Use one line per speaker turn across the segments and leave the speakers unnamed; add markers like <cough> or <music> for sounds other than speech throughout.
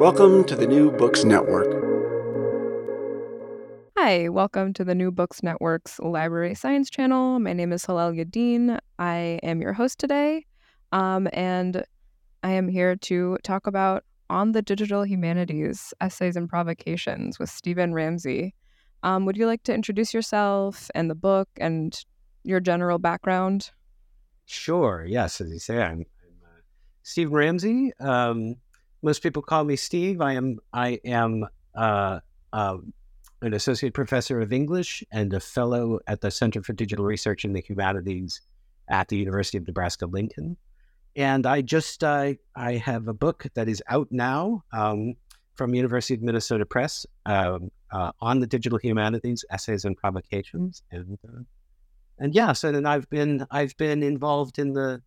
Welcome to the New Books Network.
Hi, welcome to the New Books Network's Library Science channel. My name is Hillel Yadin. I am your host today, um, and I am here to talk about On the Digital Humanities Essays and Provocations with Stephen Ramsay. Um, would you like to introduce yourself and the book and your general background?
Sure. Yes, as you say, I'm, I'm uh, Steve Ramsay. Um, most people call me Steve. I am I am uh, uh, an associate professor of English and a fellow at the Center for Digital Research in the Humanities at the University of Nebraska Lincoln. And I just uh, I have a book that is out now um, from University of Minnesota Press um, uh, on the digital humanities, essays and provocations, and uh, and yeah, so then I've been I've been involved in the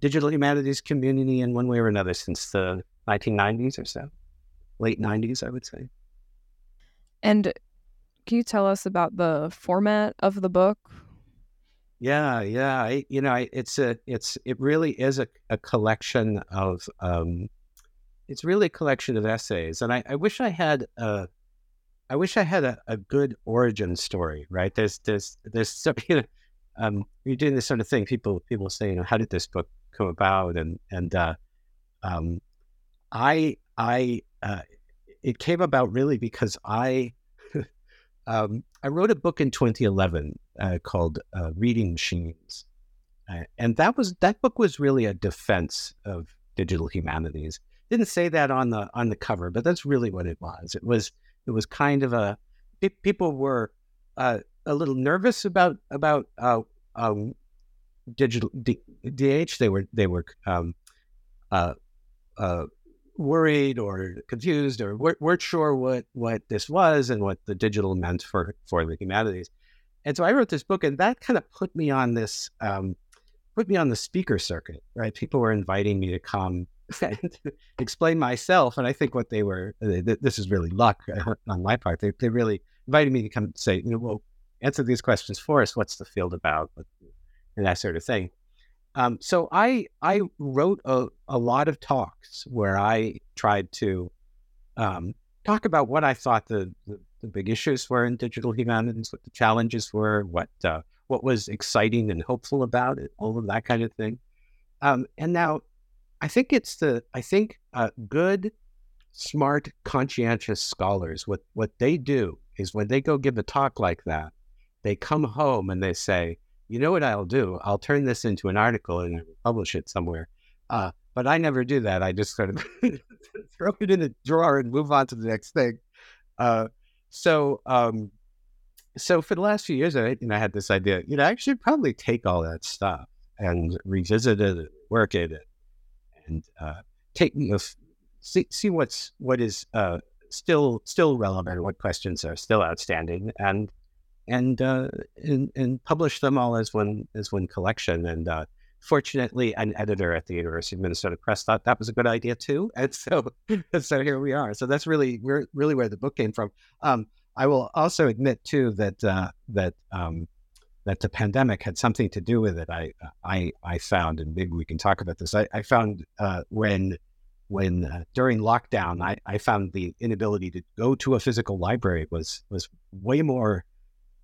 digital humanities community in one way or another since the 1990s or so, late 90s, I would say.
And can you tell us about the format of the book?
Yeah, yeah. I, you know, I, it's a, it's, it really is a, a collection of, um, it's really a collection of essays, and I, I wish I had a, I wish I had a, a good origin story. Right? There's, there's, there's, so, <laughs> you know, um, you're doing this sort of thing. People, people say, you know, how did this book come about? And, and, uh, um, I, I, uh, it came about really because I, <laughs> um, I wrote a book in 2011 uh, called uh, Reading Machines, uh, and that was that book was really a defense of digital humanities. Didn't say that on the on the cover, but that's really what it was. It was it was kind of a people were uh, a little nervous about about uh, um, digital D, DH. They were they were um, uh, worried or confused or weren't sure what what this was and what the digital meant for for the humanities. And so I wrote this book, and that kind of put me on this um, put me on the speaker circuit. Right, people were inviting me to come <laughs> and explain myself, and I think what they were this is really luck <laughs> on my part. They they really invited me to come say, you know, well, answer these questions for us. What's the field about? And that sort of thing. Um, so I I wrote a, a lot of talks where I tried to um, talk about what I thought the, the, the, big issues were in digital humanities, what the challenges were, what uh, what was exciting and hopeful about it, all of that kind of thing. Um, and now, I think it's the I think uh, good, smart, conscientious scholars what what they do is when they go give a talk like that, they come home and they say, you know what I'll do? I'll turn this into an article and publish it somewhere. Uh, but I never do that. I just sort of <laughs> throw it in a drawer and move on to the next thing. Uh, so, um, so for the last few years, I, you know, I had this idea. You know, I should probably take all that stuff and revisit it, and work it, and uh, take you know, see see what's what is uh, still still relevant, what questions are still outstanding, and and uh, and, and publish them all as one as one collection. And uh, fortunately, an editor at the University of Minnesota Press thought that was a good idea too, and so <laughs> so here we are. So that's really we're really where the book came from. Um, I will also admit too that uh, that um, that the pandemic had something to do with it. I I I found, and maybe we can talk about this. I, I found uh, when when uh, during lockdown, I, I found the inability to go to a physical library was was way more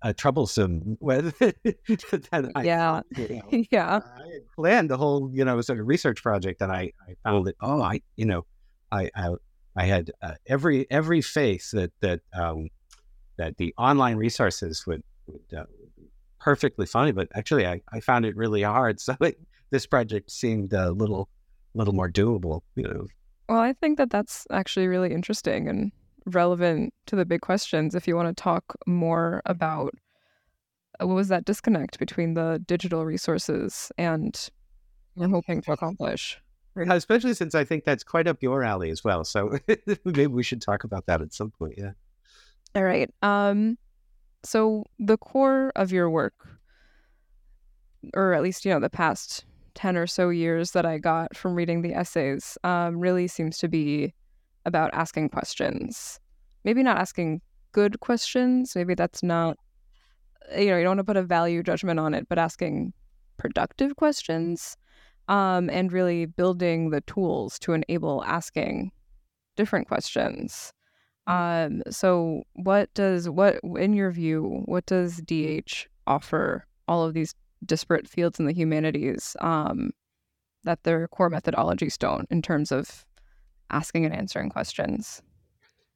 uh, troublesome <laughs> than I
yeah,
you know. <laughs>
yeah,
I planned the whole, you know, sort of research project, and I, I found that oh, I, you know, I, I, I had uh, every every faith that that um, that the online resources would would, uh, perfectly fine, but actually, I, I found it really hard. <laughs> So it, this project seemed a little little more doable, you know.
Well, I think that that's actually really interesting and relevant to the big questions. If you want to talk more about uh, what was that disconnect between the digital resources and you're hoping to accomplish.
Especially since I think that's quite up your alley as well. So <laughs> maybe we should talk about that at some point. Yeah.
All right. Um, so the core of your work, or at least you know the past ten or so years that I got from reading the essays, um, really seems to be about asking questions. Maybe not asking good questions. Maybe that's not. You know, you don't want to put a value judgment on it, but asking productive questions, um, and really building the tools to enable asking different questions. Um, so what does what in your view, what does DH offer all of these disparate fields in the humanities um, that their core methodologies don't in terms of asking and answering questions?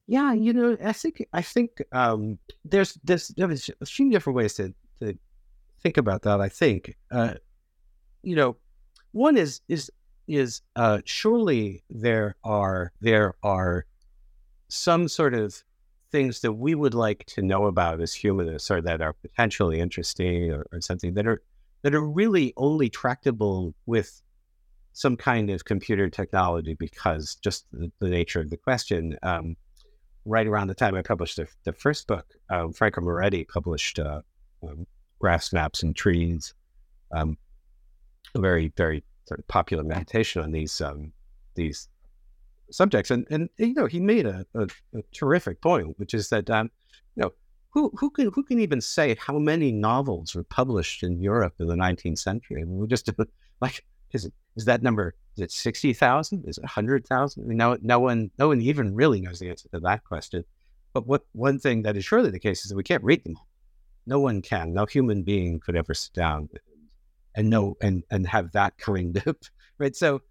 Yeah, you know, I think I think um, there's there's there's a few different ways to to think about that. I think, uh, you know, one is is is uh, surely there are there are some sort of things that we would like to know about as humanists or that are potentially interesting or, or something that are that are really only tractable with some kind of computer technology because just the, the nature of the question. Um, right around the time I published the, the first book, um, Franco Moretti published uh, um, Graphs, Maps, and Trees, um, a very, very sort of popular meditation on these um, these subjects. And and you know, he made a, a, a terrific point, which is that um, you know, who who can who can even say how many novels were published in Europe in the 19th century? I mean, we just <laughs> like is it is that number is it sixty thousand? Is it hundred thousand? I mean, no no one no one even really knows the answer to that question. But what one thing that is surely the case is that we can't read them. No one can. No human being could ever sit down and know and and have that kind of <laughs> right. So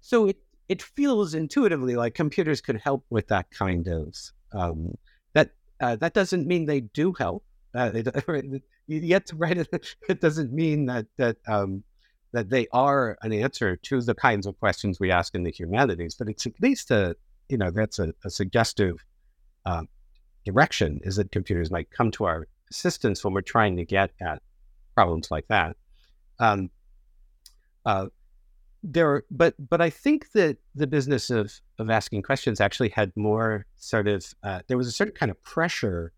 so it it feels intuitively like computers could help with that kind of um, that uh, that doesn't mean they do help. Uh, <laughs> yet to write it, it doesn't mean that that um, that they are an answer to the kinds of questions we ask in the humanities. But it's at least a you know that's a, a suggestive uh, direction is that computers might come to our assistance when we're trying to get at problems like that. Um, uh, there, but but I think that the business of of asking questions actually had more sort of uh, there was a certain kind of pressure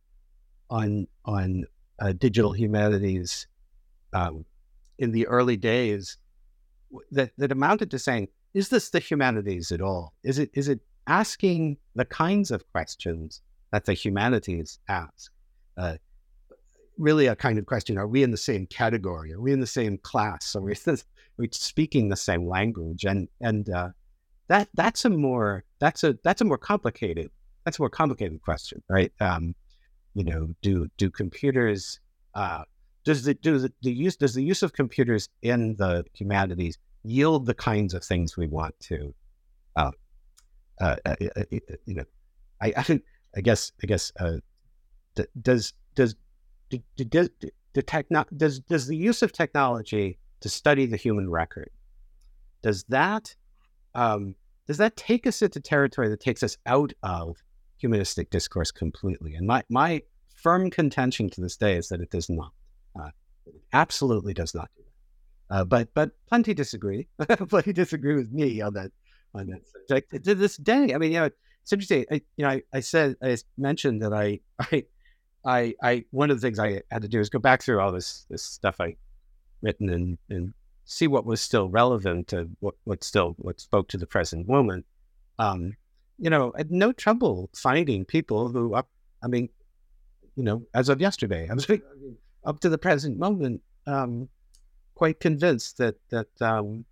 on on uh, digital humanities um, in the early days that that amounted to saying, "Is this the humanities at all? Is it is it asking the kinds of questions that the humanities ask?" Uh, really a kind of question are we in the same category are we in the same class are we, <laughs> are we speaking the same language and and uh, that that's a more that's a that's a more complicated that's a more complicated question right um, you know do do computers uh, does the does the, the use does the use of computers in the humanities yield the kinds of things we want to uh, uh, uh, uh, uh you know I, I I guess I guess does does does, the techno- does does the use of technology to study the human record does that um, does that take us into territory that takes us out of humanistic discourse completely? And my my firm contention to this day is that it does not. Uh, absolutely does not do that. Uh, but but plenty disagree. <laughs> plenty disagree with me on that on that subject to this day. I mean, you know, it's interesting. I, you know, I, I said I mentioned that I <laughs> I I, I, one of the things I had to do is go back through all this this stuff I written and in see what was still relevant to what what still what spoke to the present moment. Um, you know, I had no trouble finding people who up. I mean, you know, as of yesterday, <laughs> I was up to the present moment, um, quite convinced that that um,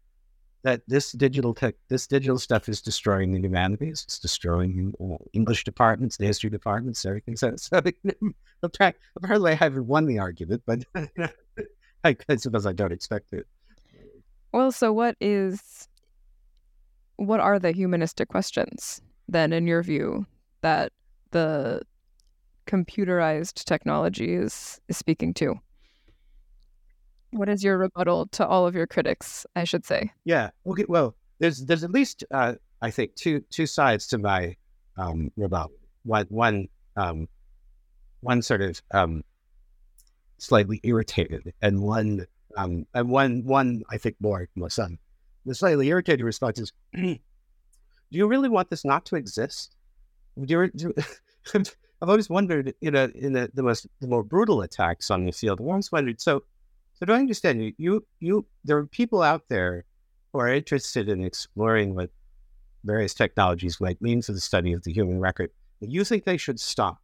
that this digital tech, this digital stuff is destroying the humanities. It's destroying uh, English departments, the history departments, everything. So, so <laughs> apparently, I haven't won the argument, but <laughs> I, I suppose I don't expect it.
Well, so what is, what are the humanistic questions then, in your view, that the computerized technology is, speaking to? What is your rebuttal to all of your critics, I should say?
Yeah. Okay. Well, there's there's at least uh, I think two two sides to my um, rebuttal. One one um, one sort of um, slightly irritated, and one um, and one one I think more my. The slightly irritated response is, <clears throat> "Do you really want this not to exist? Do you, do, <laughs> I've always wondered, you know, in the, the most the more brutal attacks on the field, I've always wondered. So so do I understand you? You, you, there are people out there who are interested in exploring what various technologies might mean for the study of the human record. You think they should stop?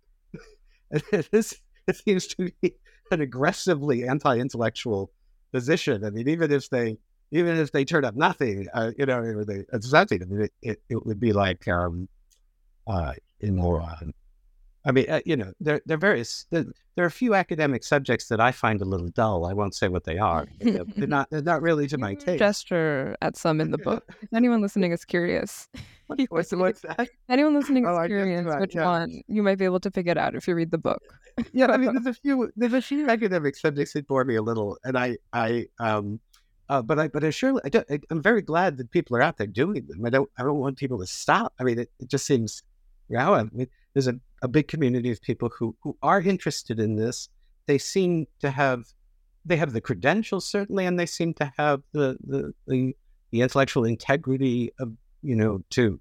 <laughs> this seems to be an aggressively anti-intellectual position. I mean, even if they, even if they turn up nothing, uh, you know, it's nothing. I mean, it, it, it would be like um, uh, immoron. I mean, uh, you know, there, there are various, there, there, are a few academic subjects that I find a little dull. I won't say what they are. <laughs> They're, they're not, they're not really to my taste.
Gesture at some in the book. <laughs> If anyone listening is curious. <laughs>
what's, what's that?
anyone listening is oh, curious which yeah. one, you might be able to pick it out if you read the book.
yeah, I mean, there's a few, there's a few academic subjects that bore me a little, and I, I, um, uh, but I, but I surely, I, I am very glad that people are out there doing them. I don't, I don't want people to stop. I mean, it, it just seems, yeah, I mean, there's a, a big community of people who, who are interested in this. They seem to have they have the credentials certainly, and they seem to have the the, the, the intellectual integrity of you know to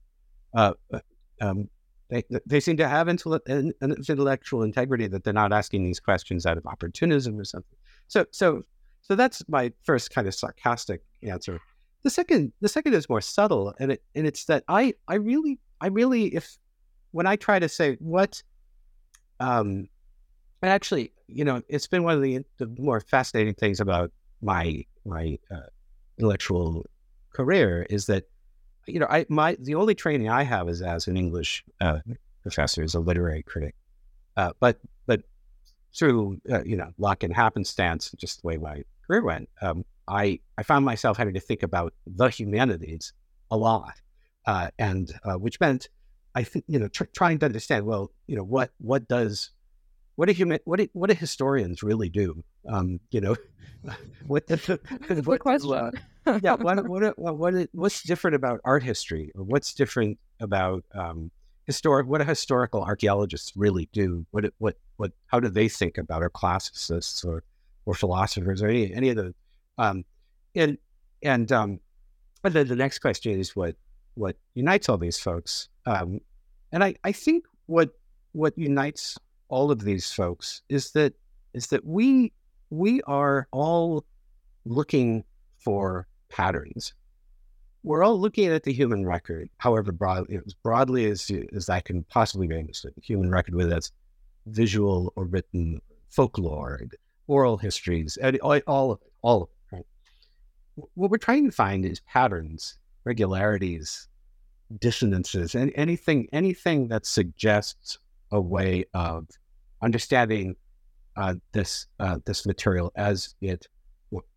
uh, uh um, they, they seem to have intellectual integrity that they're not asking these questions out of opportunism or something. So so so that's my first kind of sarcastic answer. The second the second is more subtle, and it and it's that I I really I really if when I try to say what, um, and actually, you know, it's been one of the, the more fascinating things about my my uh, intellectual career is that, you know, I my the only training I have is as an English uh, professor, as a literary critic, uh, but but through uh, you know luck and happenstance, just the way my career went, um, I I found myself having to think about the humanities a lot, uh, and uh, which meant I think you know tr- trying to understand well you know what what does what do human what do, what do historians really do? Um, you know <laughs> what
the, <laughs> what, question
uh, yeah <laughs> what what what, what what's different about art history? Or what's different about um, historic what do historical archaeologists really do? What what what how do they think about or classicists or or philosophers or any any of the um, and and um, but then the next question is what what unites all these folks. Um, and I, I think what what unites all of these folks is that is that we we are all looking for patterns. We're all looking at the human record, however broadly as broadly as as I can possibly be understood. The human record, whether that's visual or written folklore, oral histories, all of it, all of it. Right? What we're trying to find is patterns regularities, dissonances, and anything anything that suggests a way of understanding uh, this uh, this material as it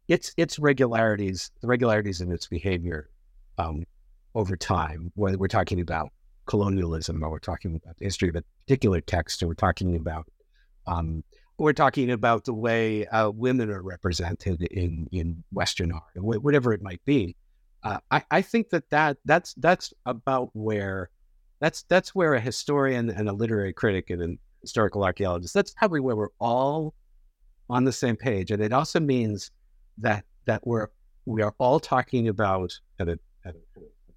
its its regularities, the regularities in its behavior um, over time. Whether we're talking about colonialism or we're talking about the history of a particular text, or we're talking about um, we're talking about the way uh, women are represented in in Western art, whatever it might be uh, I, I think that, that that's that's about where that's that's where a historian and a literary critic and a historical archaeologist that's probably where we're all on the same page. And it also means that that we're we are all talking about at a, at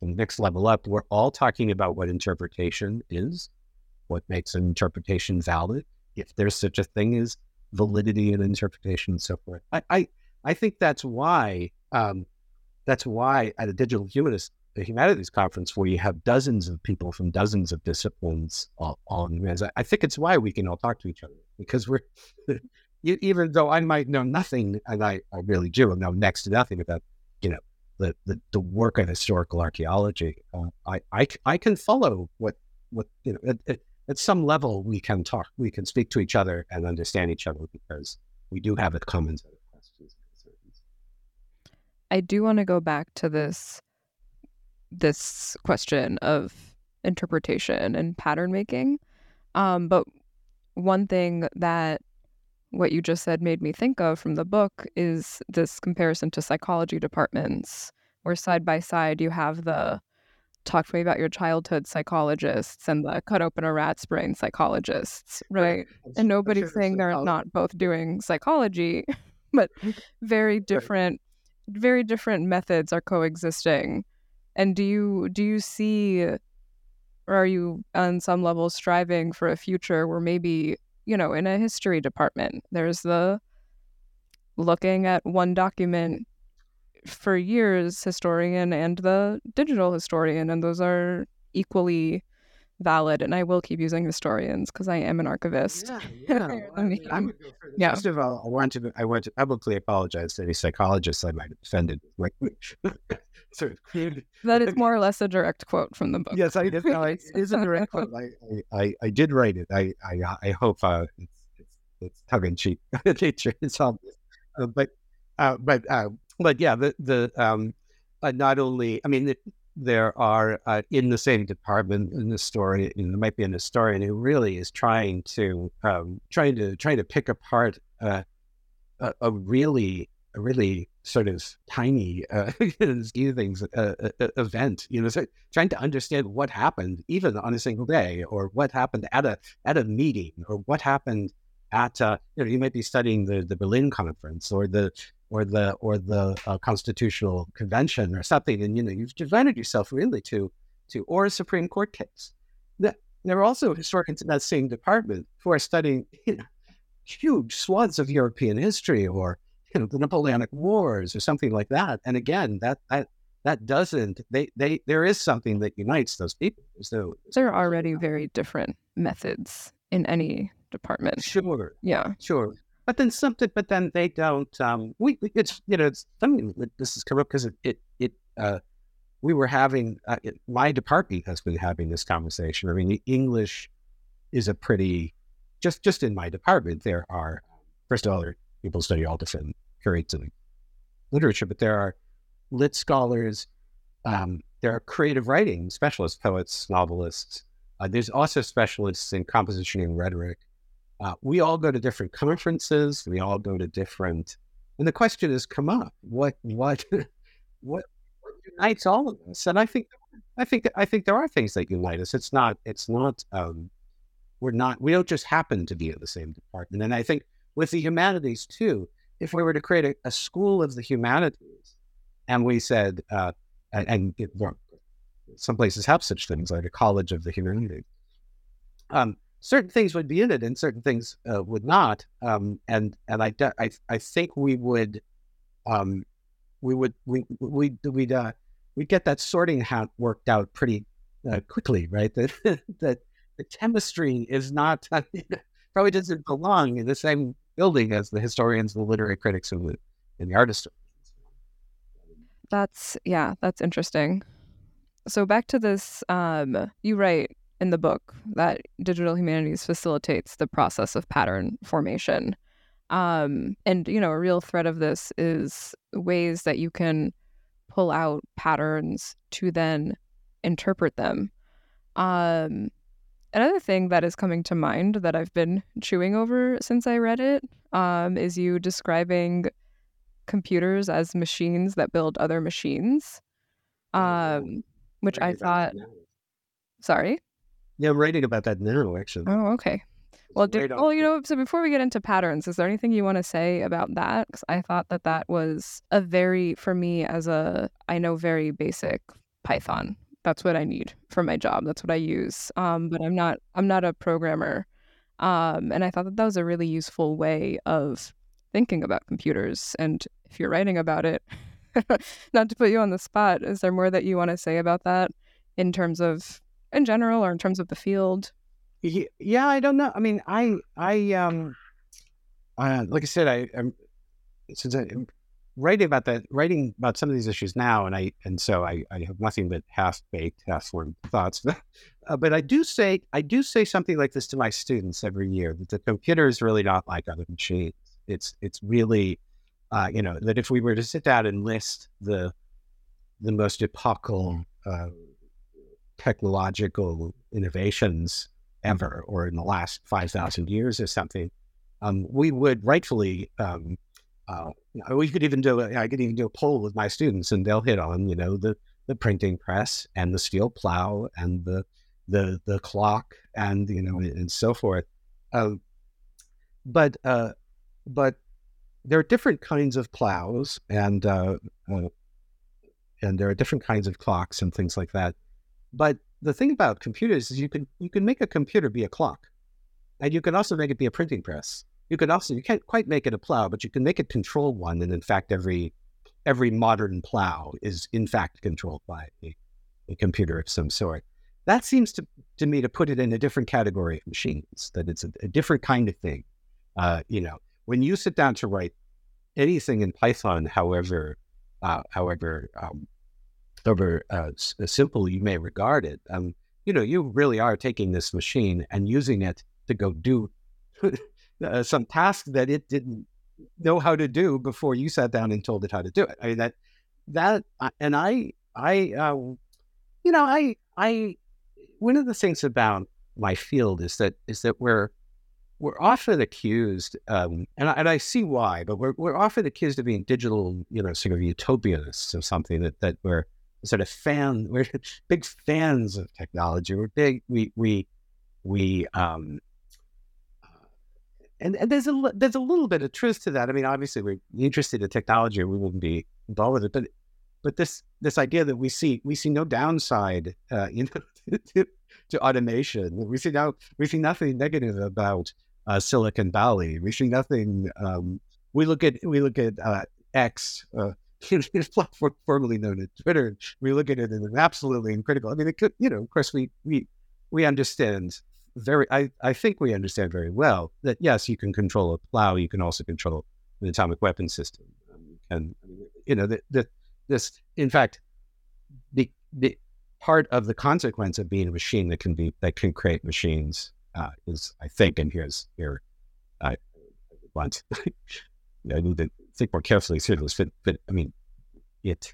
a next level up we're all talking about what interpretation is what makes an interpretation valid if there's such a thing as validity in interpretation and so forth. I i, I think that's why um, that's why at a digital humanist the humanities conference where you have dozens of people from dozens of disciplines in humanities, I think it's why we can all talk to each other because we're <laughs> even though I might know nothing, and I, I really do know next to nothing about you know the the, the work of historical archaeology. Uh, I, I I can follow what what you know at, at, at some level we can talk, we can speak to each other and understand each other because we do have a common set of questions and concerns.
I do want to go back to this this question of interpretation and pattern making. Um, but one thing that what you just said made me think of from the book is this comparison to psychology departments, where side by side you have the talk to me about your childhood psychologists and the cut open a rat's brain psychologists, right? And nobody's saying they're not both doing psychology, <laughs> but <laughs> very different, very different methods are coexisting. And do you do you see, or are you on some level striving for a future where maybe you know in a history department there's the looking at one document for years historian and the digital historian and those are equally valid and i will keep using historians because i am an archivist.
Yeah, <laughs> yeah. I mean, I'm, yeah. first of all i want to i want to publicly apologize to any psychologists i might have offended. <laughs>
Sort of that is <laughs> more or less a direct quote from the book.
Yes i did no, it is a direct quote. I, I, I did write it. I i, I hope uh, it's, it's, it's tongue-in-cheek nature it's obvious uh, but uh, but uh, but yeah the the um uh, not only i mean the, there are uh, in the same department in the story, and there might be an historian who really is trying to um, trying to trying to pick apart uh, a, a, really a really sort of tiny uh, <laughs> things uh, uh, event. You know, so trying to understand what happened even on a single day, or what happened at a at a meeting, or what happened at uh, you know you might be studying the the Berlin conference or the or the or the uh, constitutional convention or something, and you know you've devoted yourself really to to or a Supreme Court case. There are also historians in that same department who are studying you know, huge swaths of European history or you know the Napoleonic Wars or something like that. And again, that that that doesn't they they there is something that unites those people. So
there are already very different methods in any department.
Sure.
Yeah.
Sure. But then something, but then they don't. Um, we it's you know it's something that this has come up because it it, it uh, we were having uh, it, my department has been having this conversation. I mean, the English is a pretty just just in my department there are first of all there people study all different periods of literature, but there are lit scholars. Um, there are creative writing specialists, poets, novelists. Uh, there's also specialists in composition and rhetoric. Uh, we all go to different conferences. We all go to different, and the question has come up: what, <laughs> what, what unites all of us? And I think, I think, I think there are things that unite us. It's not, it's not. Um, we're not. We don't just happen to be in the same department. And I think with the humanities too, if we were to create a, a school of the humanities, and we said, uh, and, and it, some places have such things like a college of the humanities. Um, certain things would be in it and certain things uh, would not. Um, and and I, I I think we would um, we would we we we'd uh, we'd get that sorting hat worked out pretty uh, quickly, right? <laughs> That that the chemistry is not <laughs> probably doesn't belong in the same building as the historians, the literary critics, and the and the artists.
That's yeah, that's interesting. So back to this, um, you write in the book that digital humanities facilitates the process of pattern formation. Um, and, you know, a real thread of this is ways that you can pull out patterns to then interpret them. Um, another thing that is coming to mind that I've been chewing over since I read it um, is you describing computers as machines that build other machines, oh, um, which I thought. Sorry.
Yeah, I'm writing about that now, actually.
Oh, okay. Well, did, well, you know, so before we get into patterns, is there anything you want to say about that? Because I thought that that was a very, for me as a, I know very basic Python. That's what I need for my job. That's what I use. Um, but I'm not, I'm not a programmer. Um, and I thought that that was a really useful way of thinking about computers. And if you're writing about it, <laughs> not to put you on the spot, is there more that you want to say about that in terms of in general or in terms of the field?
Yeah, I don't know. I mean, I, I, um, uh, like I said, I, I'm since I'm writing about that, writing about some of these issues now, and I, and so I, I have nothing but half baked, half formed thoughts. <laughs> uh, but I do say, I do say something like this to my students every year that the computer is really not like other machines. It's, it's really, uh, you know, that if we were to sit down and list the, the most epochal uh, technological innovations ever, or in the last 5,000 years or something, um, we would rightfully, um, uh, we could even do, I could even do a poll with my students and they'll hit on, you know, the, the printing press and the steel plow and the, the, the clock and, you know, and so forth. Um, but, uh, but there are different kinds of plows and, uh, uh and there are different kinds of clocks and things like that. But the thing about computers is you can you can make a computer be a clock, and you can also make it be a printing press. You can also you can't quite make it a plow, but you can make it control one. And in fact, every every modern plow is in fact controlled by a, a computer of some sort. That seems to, to me to put it in a different category of machines. That it's a, a different kind of thing. Uh, you know, when you sit down to write anything in Python, however, uh, however um, however uh, uh, simple you may regard it, um, you know, you really are taking this machine and using it to go do <laughs> uh, some task that it didn't know how to do before you sat down and told it how to do it. I mean that that uh, and I I uh, you know I I one of the things about my field is that is that we're we're often accused, um, and, I, and I see why, but we're, we're often accused of being digital, you know, sort of utopianists or something that, that we're, sort of fan. <laughs> We're big fans of technology. We're big. We we we um. And, and there's a there's a little bit of truth to that. I mean, obviously, we're interested in technology, we wouldn't be involved with it. But but this this idea that we see we see no downside, uh, <laughs> you know, to, to automation. We see no we see nothing negative about uh, Silicon Valley. We see nothing. Um, we look at we look at uh, X, uh, <laughs> platform formerly known as Twitter, we look at it as absolutely and critical. I mean, it could, you know, of course, we we we understand very. I I think we understand very well that yes, you can control a plow, you can also control an atomic weapon system, um, and you know, the, the this in fact, the the part of the consequence of being a machine that can be that can create machines uh, is, I think, and here's here, I want. <laughs> I need to think more carefully through this, but, but I mean, it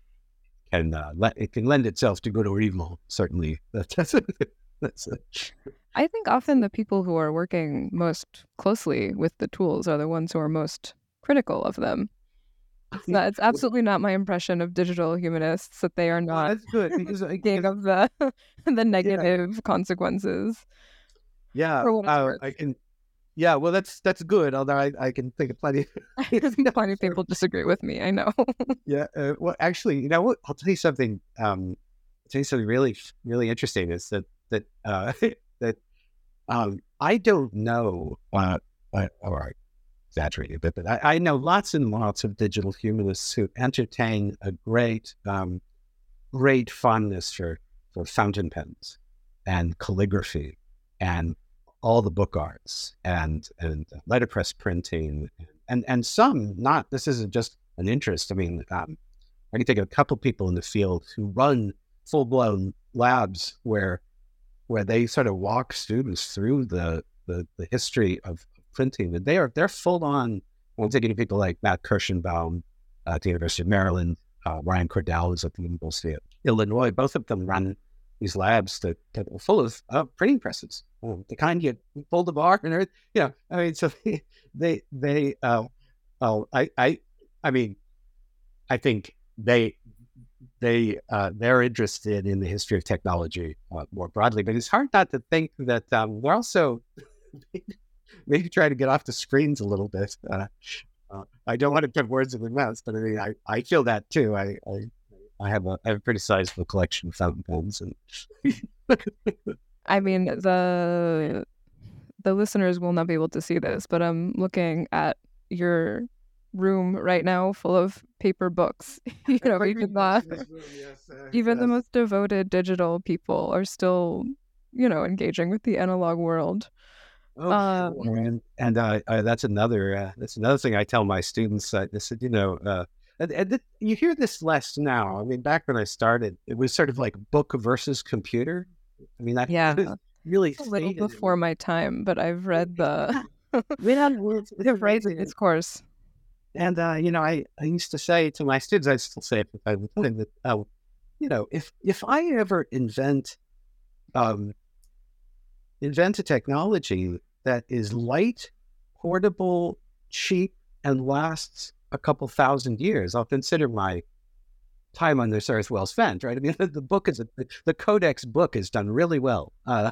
can uh, le- it can lend itself to good or evil. Certainly, <laughs> that's, that's.
I think often the people who are working most closely with the tools are the ones who are most critical of them. That's <laughs> absolutely not my impression of digital humanists that they are not.
that's good because <laughs>
thinking of the the negative yeah. consequences.
Yeah, uh, I can yeah, well, that's that's good. Although I, I can think of plenty. <laughs> <laughs>
plenty of people <laughs> disagree with me. I know.
yeah. Uh, well, actually, you know what? I'll tell you something. Um, I'll tell you something really, really interesting. Is that that uh, that um, I don't know, uh, I, or I exaggerated a bit, but I, I, know lots and lots of digital humanists who entertain a great, um, great fondness for for fountain pens and calligraphy and all the book arts and and letterpress printing and and some not. This isn't just an interest. I mean, um, I can think of a couple people in the field who run full blown labs where where they sort of walk students through the the, the history of printing. And they are they're full on. I'm thinking of people like Matt Kirschenbaum at the University of Maryland, uh, Ryan Cordell is at the University of Illinois. Both of them run these labs that, that are full of uh, printing presses, um, the kind you pull the bar and everything. You know, I mean, so <laughs> they, they, uh, oh, I, I, I mean, I think they, they, uh, they're interested in the history of technology uh, more broadly, but it's hard not to think that um, we're also <laughs> maybe trying to get off the screens a little bit. Uh, uh, I don't want to put words in their mouths, but I mean, I, I feel that too. I, I I have a I have a pretty sizable collection of fountain pens, and <laughs>
I mean the the listeners will not be able to see this, but I'm looking at your room right now full of paper books. <laughs> you <laughs> know, even the, yes, uh, even yes. the most devoted digital people are still, you know, engaging with the analog world.
Oh, um, and, and uh, uh, that's another uh, that's another thing I tell my students. I said, you know, uh, and, and th- you hear this less now. I mean, back when I started, it was sort of like book versus computer. I mean, that
yeah,
really
a little before my time, but I've read the <laughs> we <laughs> It's course.
And uh, you know, I, I used to say to my students, I still say it, I would that uh, you know, if if I ever invent um, invent a technology that is light, portable, cheap, and lasts a couple thousand years, I'll consider my time on this earth well spent, right? I mean, the, <laughs> the book is a, the Codex book is done really well. Uh,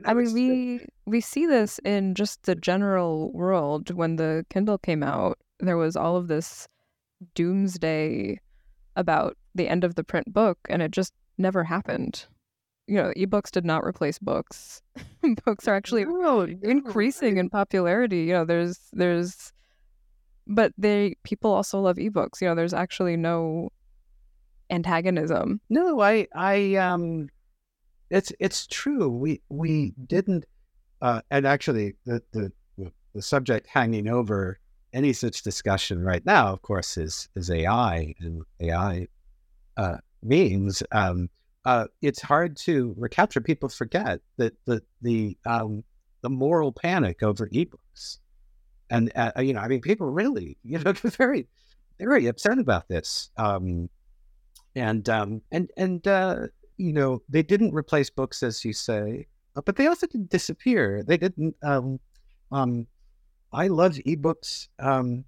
<laughs>
I mean, we we see this in just the general world. When the Kindle came out, there was all of this doomsday about the end of the print book, and it just never happened. You know, ebooks did not replace books. <laughs> books are actually no, increasing in popularity. You know, there's there's, but they people also love ebooks. You know, there's actually no antagonism.
No, I I um it's it's true. We we didn't, uh, and actually the, the the subject hanging over any such discussion right now, of course, is is AI and AI uh, means. Um, uh, it's hard to recapture. People forget that the the um, the moral panic over ebooks, and uh, you know, I mean, people really, <laughs> you know, they're very very upset about this. Um, and um, and and uh, you know, they didn't replace books, as you say, uh, but they also didn't disappear. They didn't. Um, um, I love ebooks um,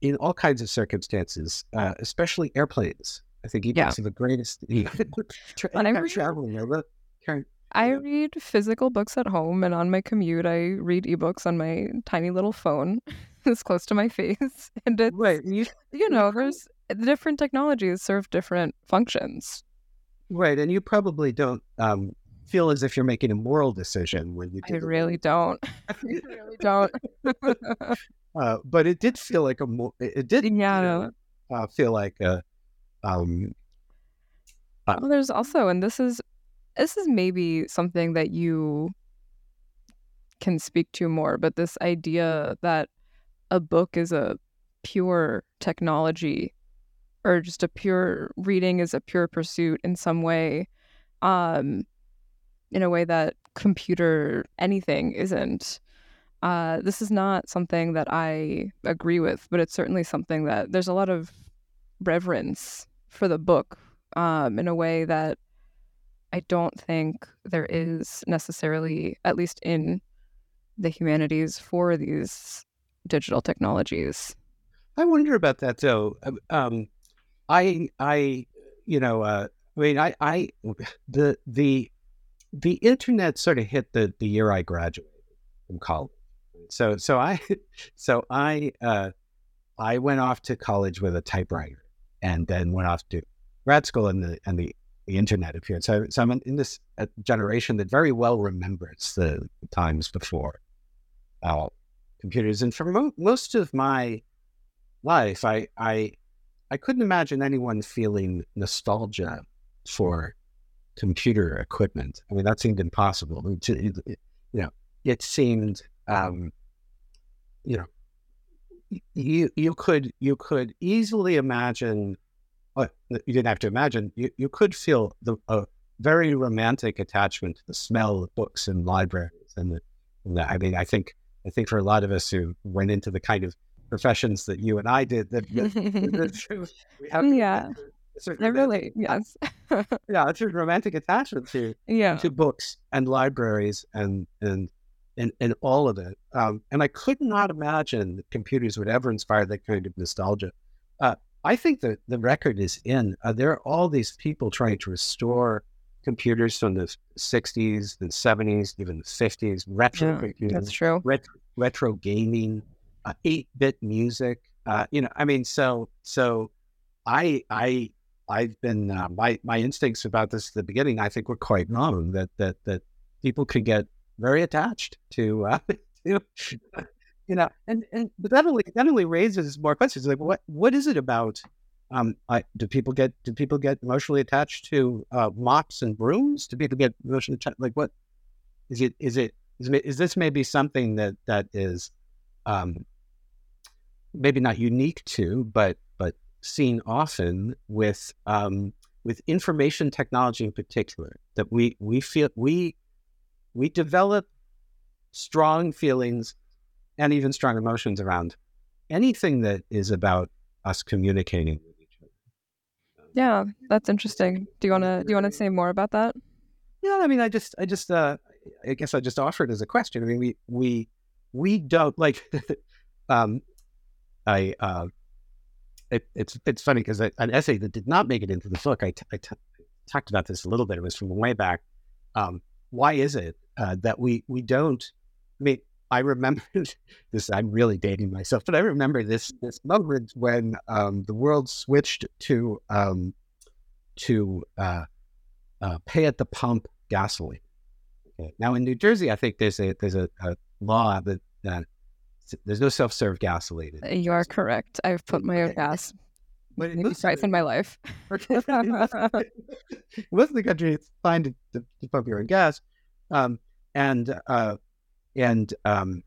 in all kinds of circumstances, uh, especially airplanes. I think ebooks yeah. are the greatest. <laughs>
when I'm traveling, I, I read physical books at home, and on my commute, I read ebooks on my tiny little phone, <laughs> as close to my face. And it's right. you, you know, there's different technologies serve different functions.
Right, and you probably don't um, feel as if you're making a moral decision when you.
I really don't. <laughs> I really don't. <laughs>
uh, but it did feel like a more. It did.
Yeah. You know,
uh, feel like a. Um,
uh, well, there's also, and this is, this is maybe something that you can speak to more, but this idea that a book is a pure technology or just a pure reading is a pure pursuit in some way um in a way that computer anything isn't uh this is not something that i agree with but it's certainly something that there's a lot of reverence for the book um in a way that i don't think there is necessarily at least in the humanities for these digital technologies
I wonder about that though. Um, I, I, you know, uh, I mean, I, I, the, the, the internet sort of hit the, the year I graduated from college. So, so I, <laughs> so I, uh, I went off to college with a typewriter and then went off to grad school and the, and the, the internet appeared. So, so I'm in this uh, generation that very well remembers the times before uh, computers. And for mo- most of my life, I, I, I couldn't imagine anyone feeling nostalgia for computer equipment. I mean, that seemed impossible. you know, it seemed, um, you know, you you could you could easily imagine. Well, you didn't have to imagine. You you could feel the a very romantic attachment to the smell of books in libraries, and the, and the, I mean, I think I think for a lot of us who went into the kind of professions that you and I did, that, that, that <laughs> we have
yeah. I really, yes. <laughs>
yeah, it's a romantic attachment to
yeah
to books and libraries and and and, and all of it. Um, and I could not imagine that computers would ever inspire that kind of nostalgia. Uh, I think that the record is in. Uh, there are all these people trying to restore computers from the 60s, the 70s, even the 50s, retro
Yeah,
computers,
that's true.
retro, retro gaming, uh, 8-bit music. Uh, you know, I mean, so so I I I've been uh, my my instincts about this at the beginning. I think were quite wrong. That that that people could get very attached to, uh, <laughs> to you know, and and but that only that only raises more questions. Like, what what is it about? Um, I, do people get do people get emotionally attached to uh, mops and brooms? Do people get emotionally attached? Like, what is it? Is it is, is this maybe something that that is um, maybe not unique to, but but seen often with um, with information technology in particular? That we we feel we we develop strong feelings and even strong emotions around anything that is about us communicating with each other.
Yeah, that's interesting. Do you wanna do you wanna say more about that?
Yeah, I mean, I just, I just, uh, I guess I just offered as a question. I mean, we, we, we don't like. <laughs> um, I, uh, it, it's, it's funny because an essay that did not make it into the book. I, t- I t- talked about this a little bit. It was from way back. Um, why is it uh, that we, we don't? I mean, I remember <laughs> this. I'm really dating myself, but I remember this this moment when um, the world switched to um, to uh, uh, pay at the pump gasoline. Okay. Now in New Jersey, I think there's a there's a, a law that that there's no self serve gasoline. in
You are correct. I've put my own gas
But in
maybe
most
twice in my life. <laughs>
most of the country, it's fine to, to, to pump your own gas, um, and uh, and um,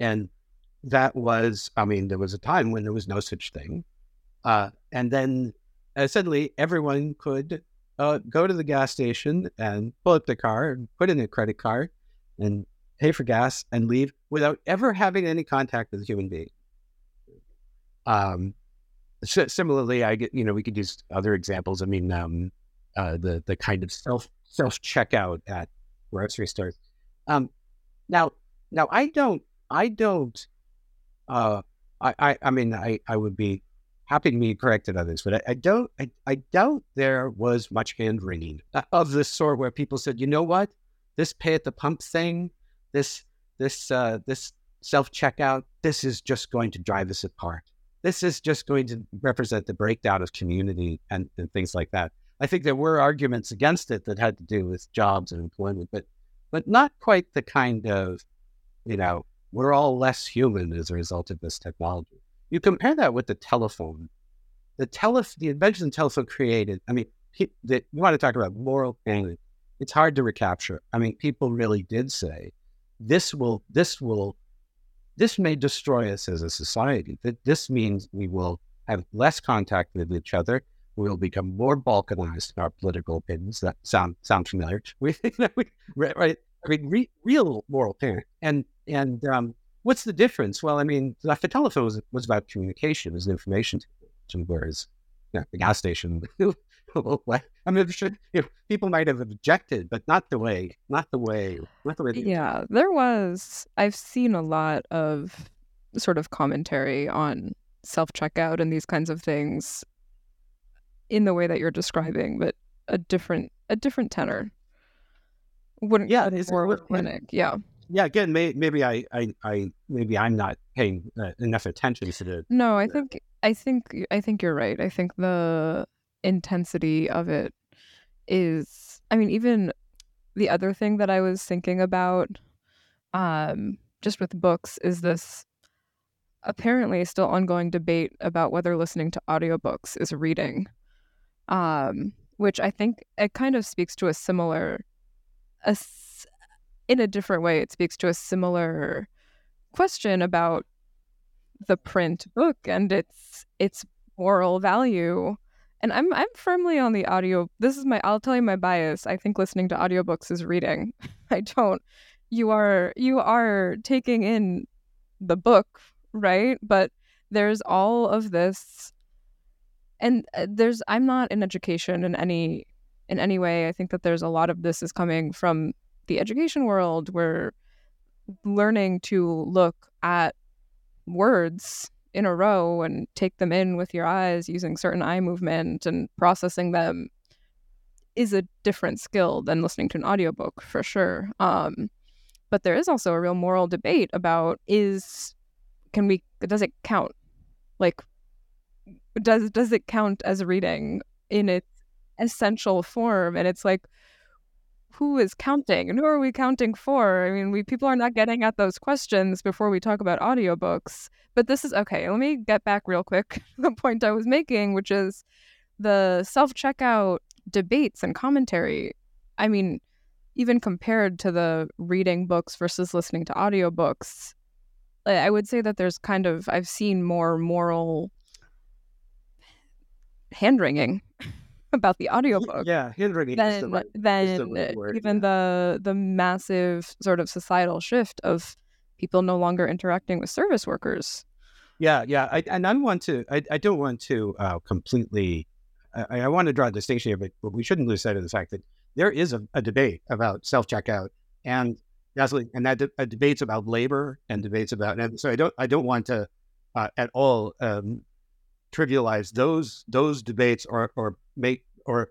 and that was, I mean, there was a time when there was no such thing, uh, and then uh, suddenly everyone could uh, go to the gas station and pull up the car and put in a credit card and pay for gas and leave without ever having any contact with a human being. Um, si- similarly, I get you know we could use other examples. I mean, um, uh, the the kind of self self checkout at grocery stores. Um, now, now I don't I don't. Uh, I, I I mean I I would be happy to be corrected on this, but I, I don't I, I doubt there was much hand wringing <laughs> of this sort where people said, you know what, this pay at the pump thing, this this uh, this self checkout, this is just going to drive us apart this is just going to represent the breakdown of community and, and things like that. I think there were arguments against it that had to do with jobs and employment, but but not quite the kind of, you know, we're all less human as a result of this technology. You compare that with the telephone. The tele the invention of the telephone created, I mean, pe- the, you want to talk about moral pain. It's hard to recapture. I mean, people really did say, this will this will this may destroy us as a society. That this means we will have less contact with each other. We will become more balkanized in our political opinions. That sound sound familiar? <laughs> We, you know, we right. I mean, re, real moral parent. And and um, what's the difference? Well, I mean, the telephone was, was about communication, it was information, whereas you know, the gas station. <laughs> I mean, sure, you know, people might have objected, but not the way, not the way, not the way.
Yeah, there was. I've seen a lot of sort of commentary on self checkout and these kinds of things in the way that you're describing, but a different a different tenor. Wouldn't
Yeah, it's-
more
what-
organic. Yeah.
yeah again may, maybe I, I i maybe i'm not paying uh, enough attention to the
No, I think I think I think you're right. I think the intensity of it is I mean even the other thing that I was thinking about um just with books is this apparently still ongoing debate about whether listening to audiobooks is reading. Um which I think it kind of speaks to a similar a in a different way it speaks to a similar question about the print book and its its moral value. And I'm I'm firmly on the audio. This is my I'll tell you my bias. I think listening to audiobooks is reading. <laughs> I don't you are you are taking in the book, right? But there's all of this and uh, there's I'm not in education in any in any way. I think that there's a lot of this is coming from the education world where learning to look at words in a row and take them in with your eyes using certain eye movement and processing them is a different skill than listening to an audiobook for sure. Um, but there is also a real moral debate about is can we does it count like does does it count as reading in its essential form and it's like who is counting and who are we counting for? I mean we people are not getting at those questions before we talk about audiobooks but this is okay let me get back real quick <laughs> the point i was making which is the self-checkout debates and commentary. I mean even compared to the reading books versus listening to audiobooks i would say that there's kind of i've seen more moral hand wringing <laughs> about the audiobook.
Yeah, wringing
than,
right,
than
word,
even
yeah.
the the massive sort of societal shift of people no longer interacting with service workers.
Yeah, yeah, I, and I want to. I, I don't want to uh, completely. I, I, want to draw a distinction here, but, but we shouldn't lose sight of the fact that there is a, a debate about self checkout, and that's and that de- debates about labor and debates about. And so I don't. I don't want to uh, at all um, trivialize those those debates or or make or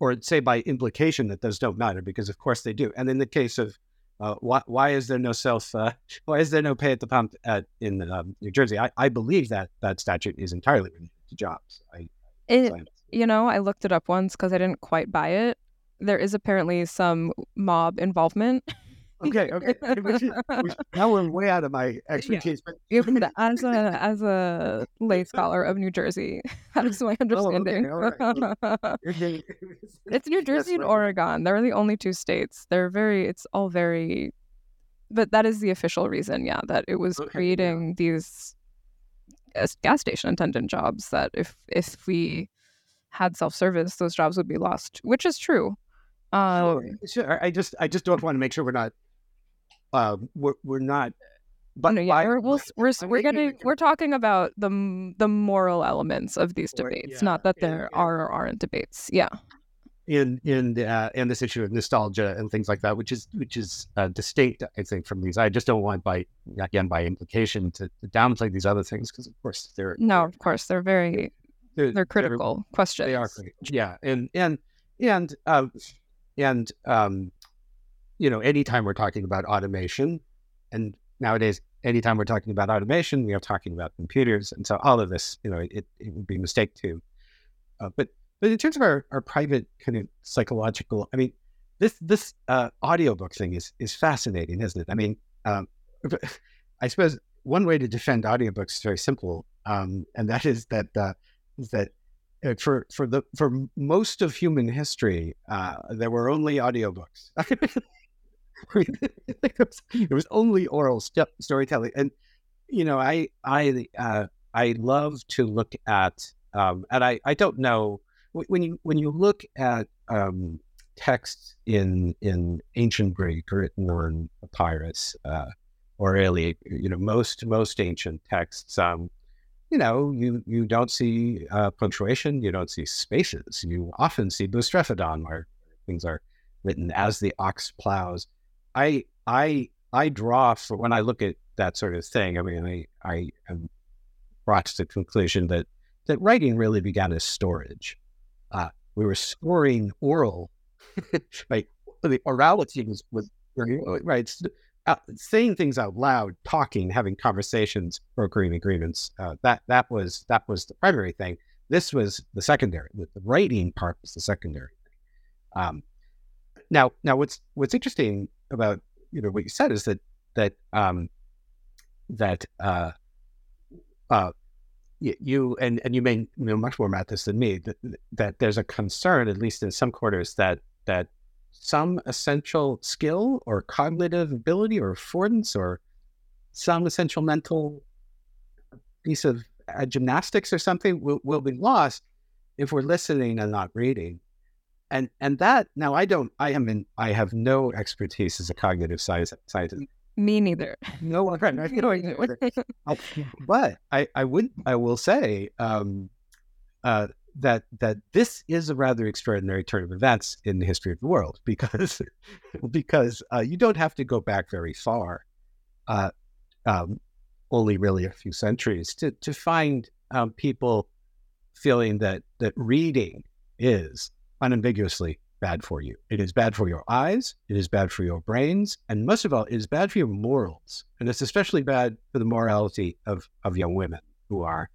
or say by implication that those don't matter because of course they do. And in the case of uh, why why is there no self uh, <laughs> why is there no pay at the pump at, in um, New Jersey? I, I believe that that statute is entirely related to jobs. I,
it, you know, I looked it up once because I didn't quite buy it. There is apparently some mob involvement <laughs>
okay, okay. Which is, which, now we're way out of my <laughs> expertise.
Yeah. But... as a as a lay scholar of New Jersey, <laughs> that's my understanding. Oh, okay. <laughs> it's New Jersey and Oregon. They're the only two states. They're very. It's all very. But that is the official reason, yeah, that it was okay, creating yeah. these gas station attendant jobs. That if if we had self service, those jobs would be lost, which is true.
Uh, sure. I just I just don't want to make sure we're not uh, we're, we're not.
But no, yeah, we're we're we're, we're getting we're talking about the the moral elements of these debates, yeah, not that there yeah, are or aren't debates. Yeah.
In in uh, in this issue of nostalgia and things like that, which is which is uh, distinct, I think, from these. I just don't want by again by implication to, to downplay these other things because, of course, they're
no, of course, they're very they're, they're critical they're, questions.
They are, yeah, and and and uh, and um, you know, anytime we're talking about automation, and nowadays, anytime we're talking about automation, we are talking about computers. And so all of this, you know, it, it would be a mistake to. Uh, but but in terms of our, our private kind of psychological, I mean, this this uh, audiobook thing is is fascinating, isn't it? I mean, um, <laughs> I suppose one way to defend audiobooks is very simple, um, and that is that uh, that uh, for for the for most of human history, uh, there were only audiobooks. <laughs> <laughs> it, was, only oral st- storytelling, and you know, I I uh, I love to look at, um, and I I don't know when you when you look at um, texts in in ancient Greek written on papyrus, uh, or really, you know, most most ancient texts. Um, you know, you you don't see uh, punctuation, you don't see spaces. You often see boustrophedon, where things are written as the ox plows. I I I draw for when I look at that sort of thing. I mean, I I am brought to the conclusion that that writing really began as storage. Uh, we were storing oral, <laughs> right? The orality was was right. Uh, saying things out loud, talking, having conversations, brokering agreements. Uh, that that was that was the primary thing. This was the secondary. The, the writing part was the secondary. Um, now, now what's what's interesting about you know what you said is that that um, that uh, uh, you and and you may know much more about this than me that that there's a concern at least in some quarters that that some essential skill or cognitive ability or affordance or some essential mental piece of uh, gymnastics or something will, will be lost if we're listening and not reading. And and that now I don't I am in I have no expertise as a cognitive science scientist.
Me neither.
No one, right? No, <laughs> but I, I would I will say um, uh, that that this is a rather extraordinary turn of events in the history of the world <laughs> because because uh, you don't have to go back very far, uh, um, only really a few centuries to to find um, people feeling that that reading is unambiguously bad for you. It is bad for your eyes. It is bad for your brains, and most of all, it is bad for your morals. And it's especially bad for the morality of of young women who are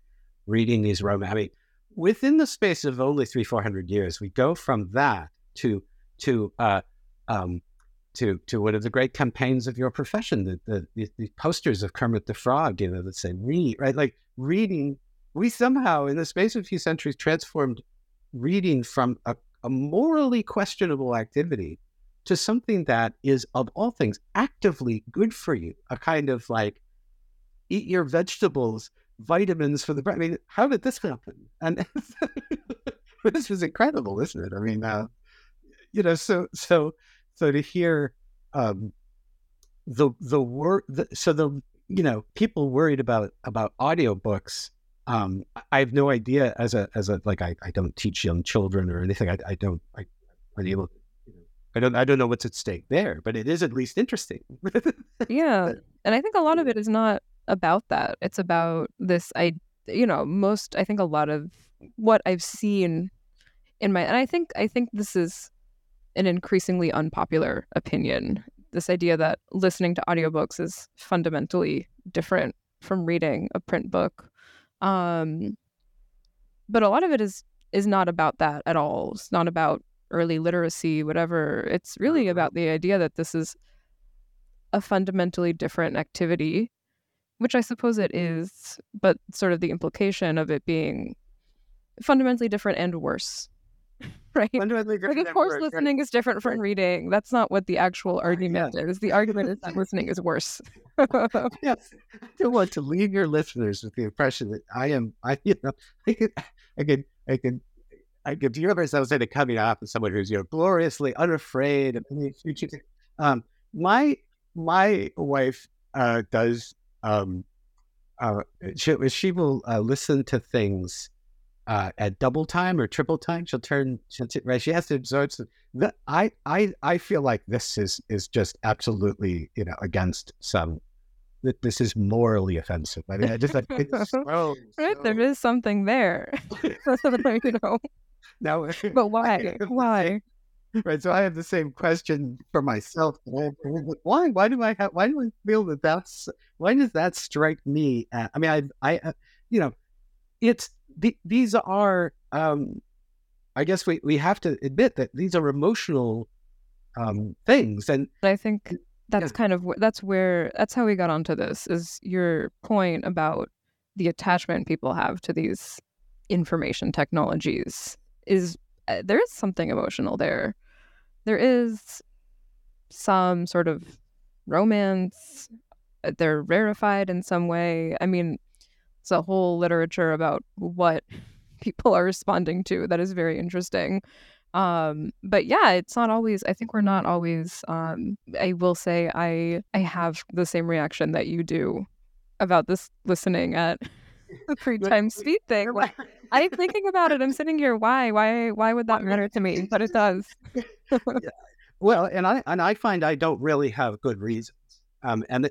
reading these romance. I mean within the space of only three, four hundred years, we go from that to to uh, um, to to one of the great campaigns of your profession, the, the, the posters of Kermit the Frog, you know, that say read, right? Like reading. We somehow, in the space of a few centuries, transformed reading from a, a morally questionable activity to something that is, of all things, actively good for you. A kind of like eat your vegetables vitamins for the brain. I mean, how did this happen? And <laughs> this was incredible, isn't it? I mean, uh, you know, so so so to hear um, the the word, so the you know people worried about about audiobooks. Um, I have no idea as a as a like I, I don't teach young children or anything. I, I don't I are able. I don't I don't know what's at stake there, but it is at least interesting.
yeah, and I think a lot of <laughs> it is not about that. It's about this I you know, most I think a lot of what I've seen in my and I think I think this is an increasingly unpopular opinion. This idea that listening to audiobooks is fundamentally different from reading a print book. Um but a lot of it is is not about that at all. It's not about early literacy, whatever. It's really about the idea that this is a fundamentally different activity which I suppose it is, but sort of the implication of it being fundamentally different and worse. <laughs> Right? Like, of course, listening is different from reading. That's not what the actual argument yeah. is. The argument is that <laughs> listening is worse. <laughs>
yes. I don't want to leave your listeners with the impression that I am, I, you know, I can, I can, I can, I can do myself into coming off as someone who's, you know, gloriously unafraid of any future. Um, my, my wife uh, does um, uh, she, she will uh, listen to things uh, at double time or triple time. She'll turn, she'll t- right. She has to absorb. Some, I, I, I feel like this is is just absolutely, you know, against some. That this is morally offensive. I mean, I just, like, <laughs> it's so,
right. So... There is something there. <laughs> <laughs> you know.
Now,
but why? Why?
right. So I have the same question for myself. Why? Why do I have? Why do I feel that that's? Why does that strike me? At, I mean, I, I, uh, you know, it's the, these are. Um, I guess we we have to admit that these are emotional um, things, and
I think that's yeah. kind of that's where that's how we got onto this. Is your point about the attachment people have to these information technologies is uh, there is something emotional there. There is some sort of romance. Uh, they're rarefied in some way. I mean, it's a whole literature about what <laughs> people are responding to that is very interesting. Um, but yeah, it's not always. I think we're not always. Um, I will say I I have the same reaction that you do about this listening at <laughs> the <laughs> three time speed thing. Like, I'm thinking about it. I'm sitting here. Why? Why? Why would that matter to me? But it does.
yeah. Well, and I and I find I don't really have good reasons. Um, and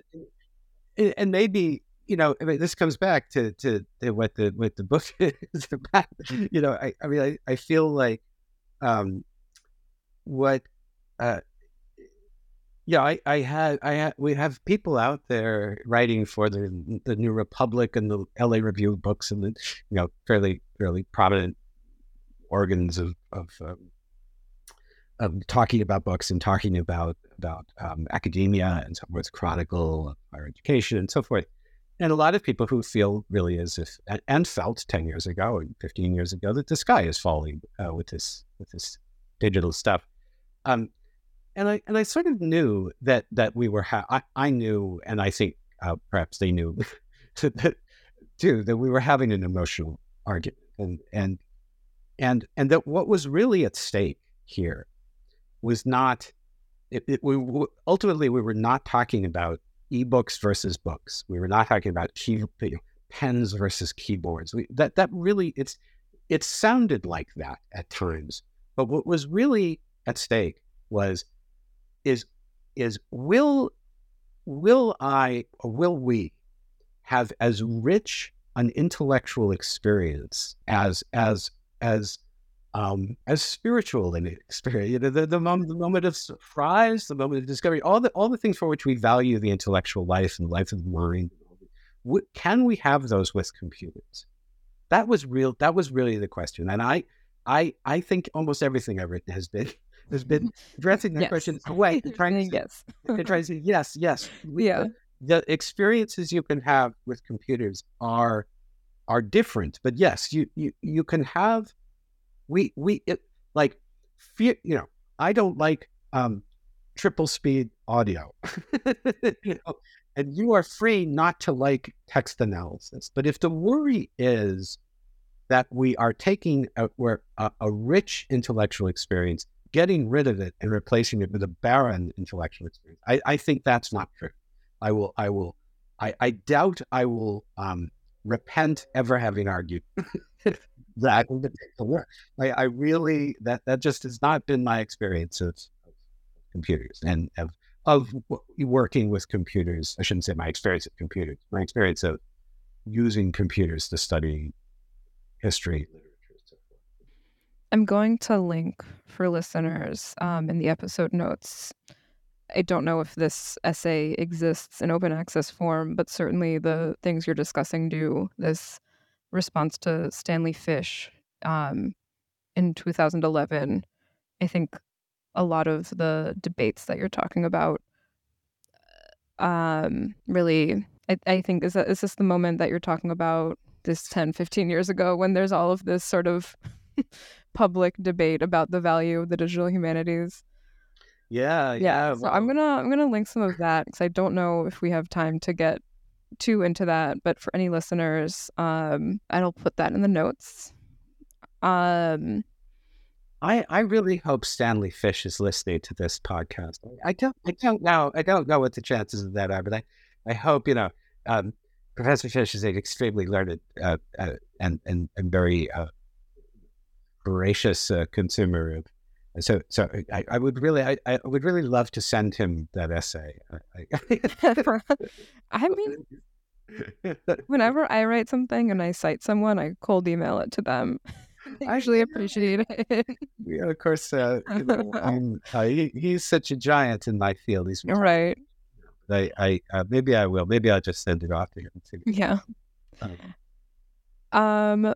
it, and maybe you know, I mean, this comes back to, to, to what the what the book <laughs> is about. You know, I, I mean, I, I feel like um, what uh, yeah, I, I had, I had, we have people out there writing for the the New Republic and the L.A. Review books and the, you know, fairly fairly prominent organs of of, um, of talking about books and talking about about um, academia and so forth, Chronicle, higher education, and so forth. And a lot of people who feel really as if and felt ten years ago and fifteen years ago that the sky is falling uh, with this with this digital stuff. Um, and I and I sort of knew that that we were. Ha- I, I knew, and I think uh, perhaps they knew <laughs> that too that we were having an emotional argument, and and and and that what was really at stake here was not. It, it, we ultimately we were not talking about ebooks versus books. We were not talking about key, pens versus keyboards. We, that that really it's it sounded like that at times, but what was really at stake was is is will will I or will we have as rich an intellectual experience as as as um, as spiritual an experience. You know, the, the, moment, the moment of surprise, the moment of discovery, all the all the things for which we value the intellectual life and life of the mind. Can we have those with computers? That was real. That was really the question, and I, I, I think almost everything I've written has been <laughs> has been addressing that yes. question away, trying to <laughs> yes, to try to say yes, yes,
yeah.
The, the experiences you can have with computers are are different, but yes, you you you can have we we it, like fear, you know I don't like um triple speed audio, <laughs> you know, and you are free not to like text analysis. But if the worry is that we are taking a, a, a rich intellectual experience getting rid of it and replacing it with a barren intellectual experience. I, I think that's not true. I will, I will, I, I doubt I will um, repent ever having argued <laughs> that I, I really, that, that just has not been my experience of, of computers and of, of working with computers. I shouldn't say my experience of computers, my experience of using computers to study history, literature.
I'm going to link for listeners um, in the episode notes. I don't know if this essay exists in open access form, but certainly the things you're discussing do. This response to Stanley Fish um, in 2011, I think a lot of the debates that you're talking about um, really, I, I think, is, that, is this the moment that you're talking about this 10, 15 years ago when there's all of this sort of <laughs> public debate about the value of the digital humanities.
Yeah,
yeah.
yeah
so I'm gonna I'm gonna link some of that because I don't know if we have time to get too into that. But for any listeners, um, I'll put that in the notes. Um,
I I really hope Stanley Fish is listening to this podcast. I don't I don't know I don't know what the chances of that are, but I I hope you know. Um, Professor Fish is an extremely learned uh, uh, and, and and very uh, voracious uh, consumer of. So, so I, I would really, I, I, would really love to send him that essay.
I, <laughs> <laughs> mean, <laughs> whenever I write something and I cite someone, I cold email it to them. I actually appreciate it.
yeah, of course. Uh, uh, he, he's such a giant in my field. He's
right.
I, I uh, maybe I will. Maybe I'll just send it off to him.
Yeah. Um, um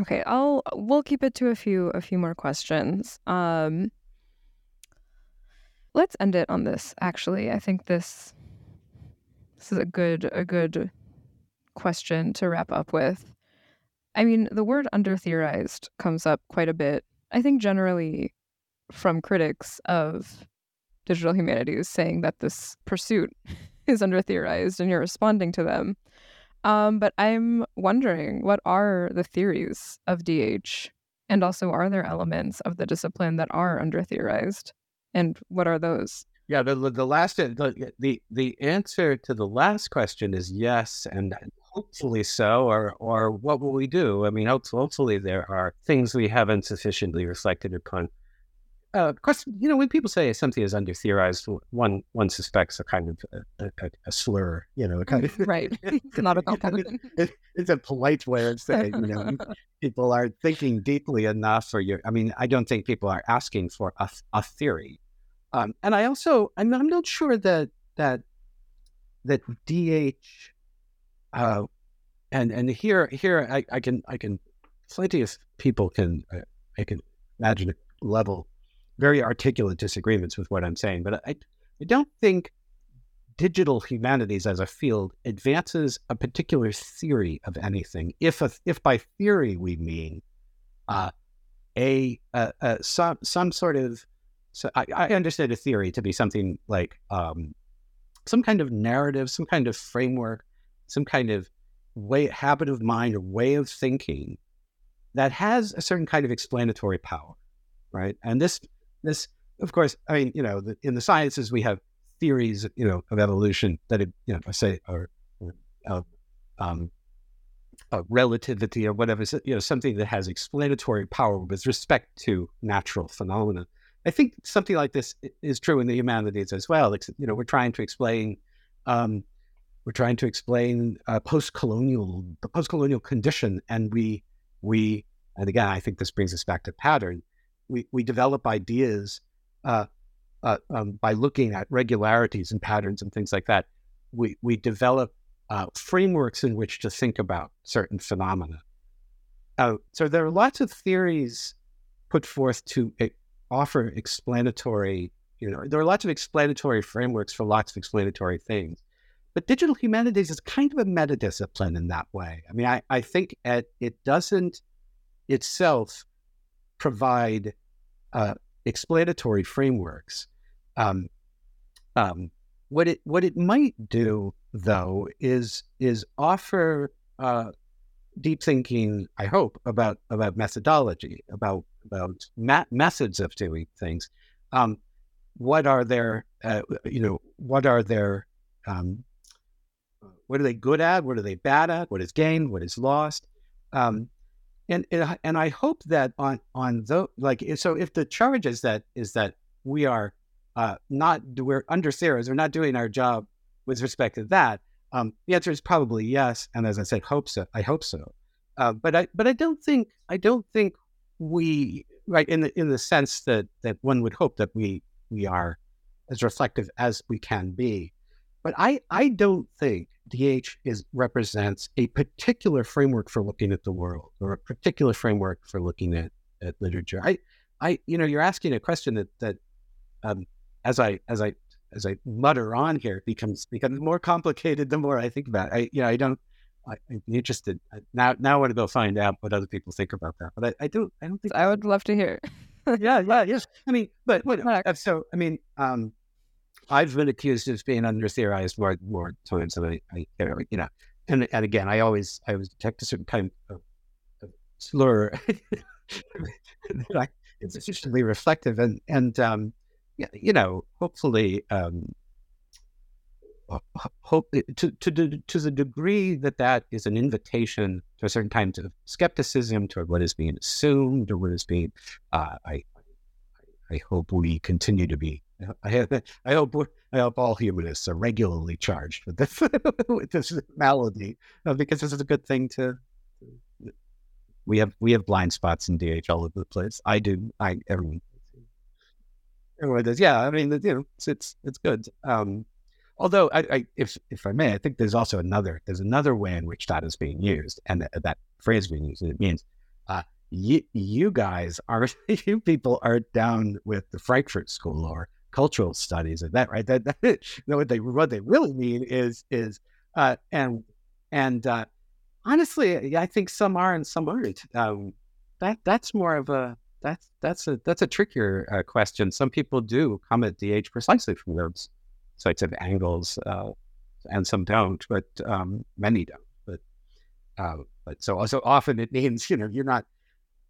Okay, I'll we'll keep it to a few a few more questions. Um let's end it on this actually. I think this this is a good a good question to wrap up with. I mean, the word under theorized comes up quite a bit. I think generally from critics of digital humanities saying that this pursuit <laughs> is under theorized and you're responding to them. Um, but I'm wondering what are the theories of DH? And also, are there elements of the discipline that are under theorized? And what are those?
Yeah, the the last the the the answer to the last question is yes, and hopefully so. Or or what will we do? I mean, hopefully there are things we haven't sufficiently reflected upon uh, course, you know, when people say something is under theorized, one one suspects a kind of a, a, a slur, you know, kind of
right. <laughs> <laughs> <laughs> It's not a compliment.
it, it's a polite way of saying, you know, people aren't thinking deeply enough, or you. I mean, I don't think people are asking for a, a theory, um, and I also, I'm, I'm not sure that that that DH, uh, and and here here I, I can I can plenty of people can uh, I can imagine a level very articulate disagreements with what I'm saying, but I, I don't think digital humanities as a field advances a particular theory of anything. If a, if by theory we mean uh, a, a, a, some some sort of so I, I, understand a theory to be something like um, some kind of narrative, some kind of framework, some kind of way habit of mind or way of thinking that has a certain kind of explanatory power, right? And this this of course, I mean, you know, the, in the sciences we have theories, you know, of evolution that, it, you know, I say are uh, um, uh, relativity or whatever, you know, something that has explanatory power with respect to natural phenomena. I think something like this is true in the humanities as well. You know, we're trying to explain, um, we're trying to explain uh, post-colonial, the post-colonial condition, and we, we, and again, I think this brings us back to pattern. We we develop ideas uh, uh, um, by looking at regularities and patterns and things like that. We we develop uh, frameworks in which to think about certain phenomena. Uh, so there are lots of theories put forth to offer explanatory, you know, there are lots of explanatory frameworks for lots of explanatory things. But digital humanities is kind of a meta discipline in that way. I mean, I, I think it, it doesn't itself provide uh, explanatory frameworks. Um, um, what it what it might do though is is offer uh, deep thinking. I hope about about methodology, about about ma- methods of doing things. Um, what are their uh, you know what are their um, what are they good at? What are they bad at? What is gained? What is lost? Um, and, and I hope that on on the like so if the charge is that is that we are uh, not we're understeers, we're not doing our job with respect to that? Um, the answer is probably yes. And as I said, hope so. I hope so. Uh, but I but I don't think I don't think we right in the in the sense that that one would hope that we we are as reflective as we can be. But I I don't think DH is represents a particular framework for looking at the world or a particular framework for looking at, at literature. I I you know you're asking a question that that um, as I as I as I mutter on here, becomes becomes more complicated the more I think about it. I, you know, I don't. I, am interested now. Now I want to go find out what other people think about that. But I, I don't. I don't think
I would love to hear.
yeah, yeah, yes. I mean, but what? <laughs> Uh, so I mean, um, I've been accused of being under theorized more more times than I, I you know, and and again, I always I always detect a certain kind of, of slur. <laughs> it's sufficiently reflective, and and um, you know, hopefully, um, hope to, to, to the degree that that is an invitation to a certain kind of skepticism toward what is being assumed or what is being, uh, I, I hope we continue to be. <laughs> I, I hope I hope all humanists are regularly charged with this <laughs> with this malady uh, because this is a good thing to. We have we have blind spots in DH all over the place. I do. I everyone everyone does. Yeah, I mean, you know, it's it's, it's good. Um, although, I, I, if if I may, I think there's also another there's another way in which that is being used, and that, that phrase being used. It means uh, you you guys are <laughs> you people are down with the Frankfurt School or cultural studies and that right. That, that <laughs> you know, what they what they really mean is is uh, and and uh, honestly, I think some are and some aren't. Um, that that's more of a that's that's a that's a trickier uh, question. Some people do come at DH precisely from those sorts of angles, uh, and some don't, but um, many don't. But uh, but so so often it means you know you're not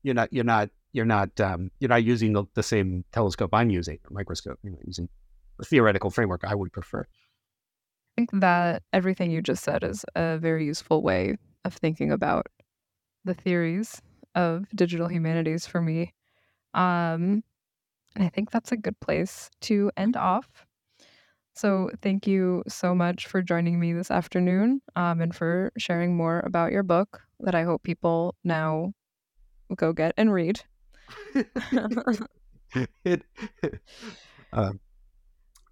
you're not you're not you're not um, you're not using the, the, same telescope I'm using, microscope. You're using a theoretical framework I would prefer.
I think that everything you just said is a very useful way of thinking about the theories of digital humanities for me. Um, and I think that's a good place to end off. So, thank you so much for joining me this afternoon um, and for sharing more about your book that I hope people now go get and read. <laughs>
it, um,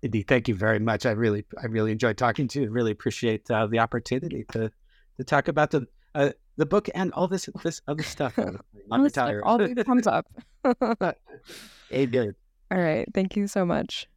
indeed, thank you very much. I really, I really enjoyed talking to you. Really appreciate uh, the opportunity to to talk about the uh, the book and all this this other stuff.
I'm retired. All the comes up. <laughs>
good. <laughs>
All right. Thank you so much.